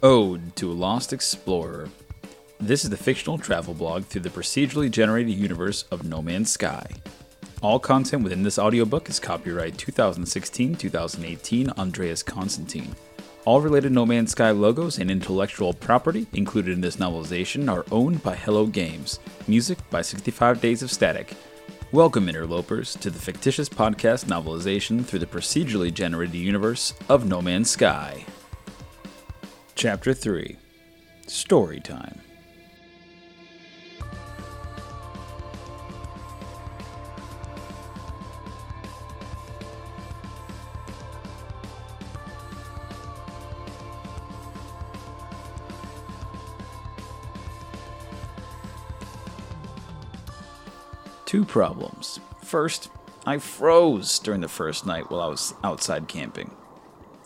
Ode to a Lost Explorer. This is the fictional travel blog through the procedurally generated universe of No Man's Sky. All content within this audiobook is copyright 2016 2018 Andreas Constantine. All related No Man's Sky logos and intellectual property included in this novelization are owned by Hello Games. Music by 65 Days of Static. Welcome, interlopers, to the fictitious podcast novelization through the procedurally generated universe of No Man's Sky. Chapter 3 Story Time. Two problems. First, I froze during the first night while I was outside camping.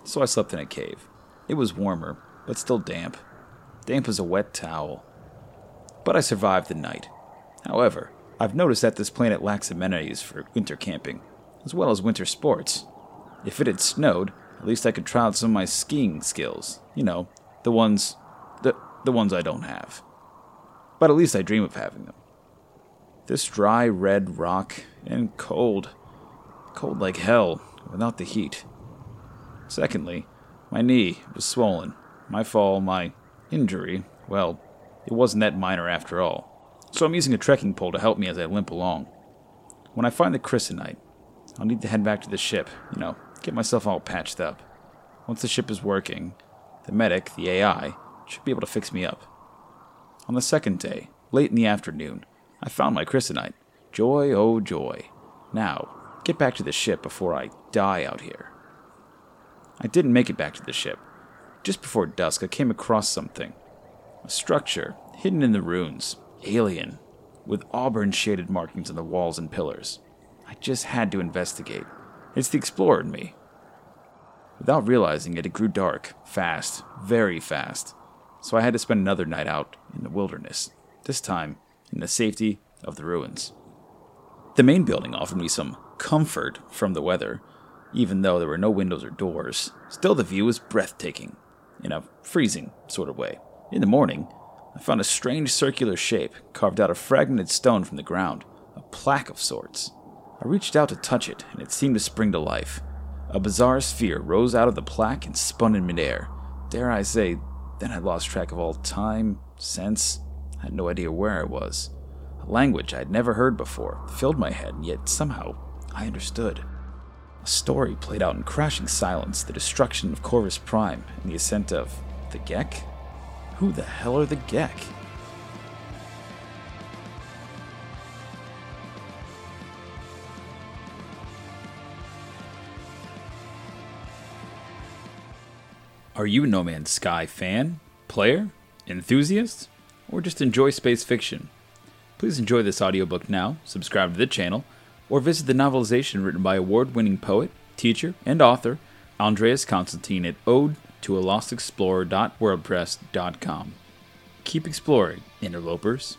So I slept in a cave. It was warmer, but still damp. Damp as a wet towel. But I survived the night. However, I've noticed that this planet lacks amenities for winter camping, as well as winter sports. If it had snowed, at least I could try out some of my skiing skills. You know, the ones the the ones I don't have. But at least I dream of having them. This dry red rock and cold. Cold like hell, without the heat. Secondly, my knee was swollen. My fall, my injury, well, it wasn't that minor after all. So I'm using a trekking pole to help me as I limp along. When I find the chrysonite, I'll need to head back to the ship, you know, get myself all patched up. Once the ship is working, the medic, the AI, should be able to fix me up. On the second day, late in the afternoon, I found my chrysonite. Joy, oh joy. Now, get back to the ship before I die out here. I didn't make it back to the ship. Just before dusk, I came across something. A structure hidden in the ruins, alien, with auburn shaded markings on the walls and pillars. I just had to investigate. It's the explorer in me. Without realizing it, it grew dark, fast, very fast. So I had to spend another night out in the wilderness, this time in the safety of the ruins. The main building offered me some comfort from the weather, even though there were no windows or doors. Still, the view was breathtaking, in a freezing sort of way. In the morning, I found a strange circular shape carved out of fragmented stone from the ground, a plaque of sorts. I reached out to touch it, and it seemed to spring to life. A bizarre sphere rose out of the plaque and spun in midair. Dare I say, then I lost track of all time, sense, I had no idea where I was. A language I had never heard before filled my head, and yet somehow I understood. A story played out in crashing silence the destruction of Corvus Prime and the ascent of the Gek? Who the hell are the Gek? Are you a No Man's Sky fan, player, enthusiast? or just enjoy space fiction. Please enjoy this audiobook now, subscribe to the channel, or visit the novelization written by award winning poet, teacher, and author Andreas Constantine at ode to a lost explorer.wordpress.com. Keep exploring, interlopers.